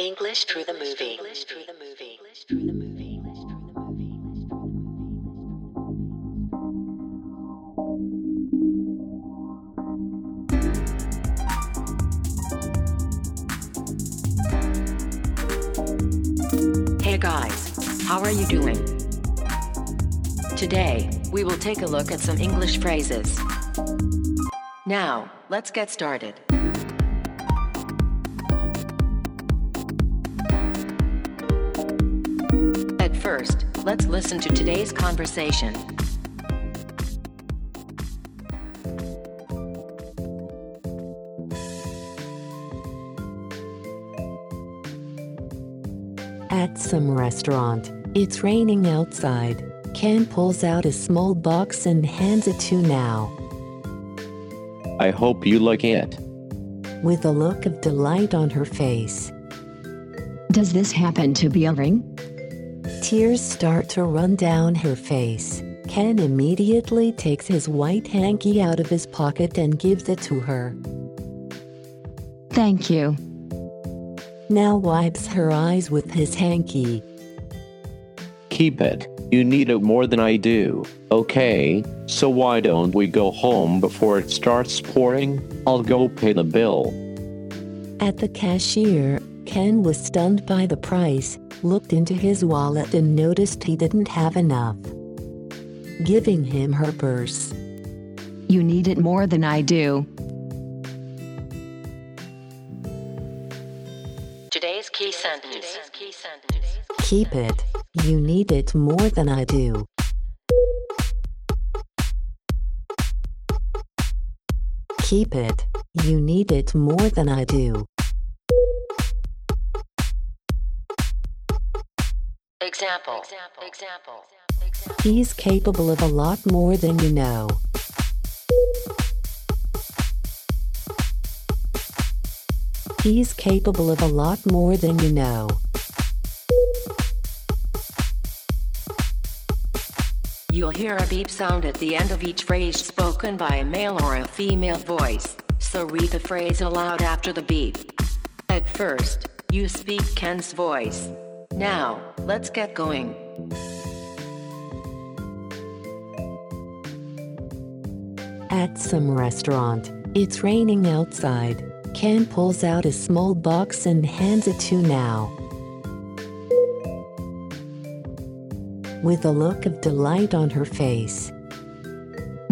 English through the movie. English through the movie. English through the movie. Hey guys, how are you doing? Today, we will take a look at some English phrases. Now, let's get started. First, let's listen to today's conversation. At some restaurant, it's raining outside. Ken pulls out a small box and hands it to Nao. I hope you like it. With a look of delight on her face, Does this happen to be a ring? Tears start to run down her face. Ken immediately takes his white hanky out of his pocket and gives it to her. Thank you. Nao wipes her eyes with his hanky. Keep it. You need it more than I do. Okay, so why don't we go home before it starts pouring? I'll go pay the bill. At the cashier, Ken was stunned by the price, looked into his wallet and noticed he didn't have enough. Giving him her purse. You need it more than I do. Today's key sentence. Keep it. You need it more than I do. Keep it. You need it more than I do. Example. Example. He's capable of a lot more than you know. He's capable of a lot more than you know. You'll hear a beep sound at the end of each phrase spoken by a male or a female voice, so read the phrase aloud after the beep. At first, you speak Ken's voice. Now, let's get going. At some restaurant, it's raining outside. Ken pulls out a small box and hands it to Nao. With a look of delight on her face,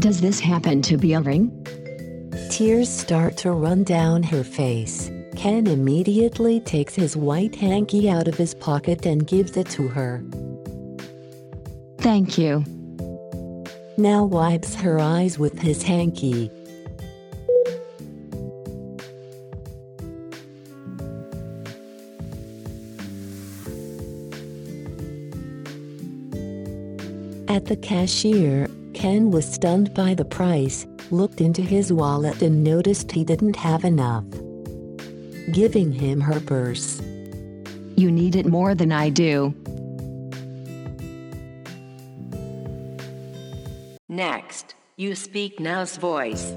Does this happen to be a ring? tears start to run down her face. Ken immediately takes his white hanky out of his pocket and gives it to her. Thank you. Nao wipes her eyes with his hanky. At the cashier, Ken was stunned by the price, looked into his wallet and noticed he didn't have enough. Giving him her purse. You need it more than I do. Next, you speak Nao's voice.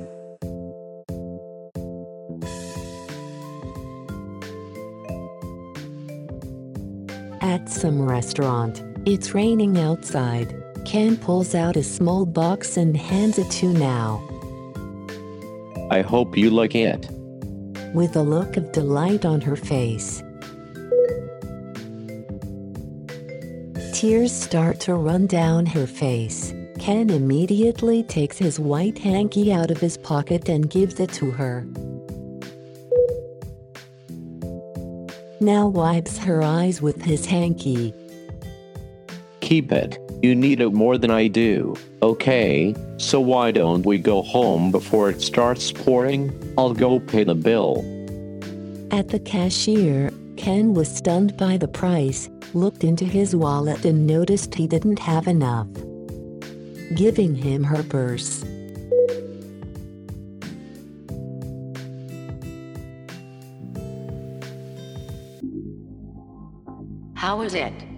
At some restaurant, it's raining outside. Ken pulls out a small box and hands it to Nao. I hope you like it. With a look of delight on her face. Tears start to run down her face. Ken immediately takes his white hanky out of his pocket and gives it to her. Nao wipes her eyes with his hanky. Keep it. You need it more than I do. Okay, so why don't we go home before it starts pouring? I'll go pay the bill. At the cashier, Ken was stunned by the price, looked into his wallet and noticed he didn't have enough. Giving him her purse. How is it?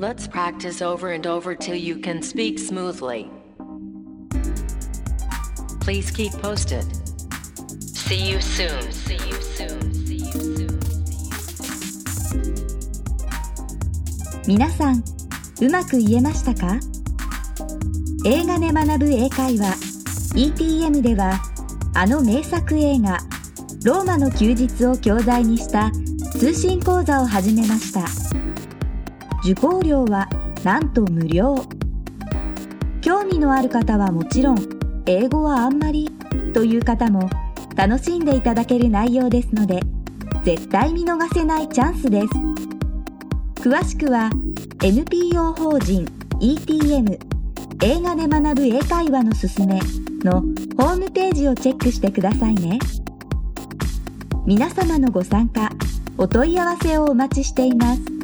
Let's practice over and over till you can speak smoothly. Please keep posted. See you soon. See you soon. See you soon. See you soon. 皆さんうまく言えましたか映画で学ぶ英会話 ETM ではあの名作映画「ローマの休日」を教材にした通信講座を始めました受講料はなんと無料。興味のある方はもちろん英語はあんまりという方も楽しんでいただける内容ですので絶対見逃せないチャンスです。詳しくは NPO 法人 ETM 映画で学ぶ英会話のすすめのホームページをチェックしてくださいね。皆様のご参加お問い合わせをお待ちしています。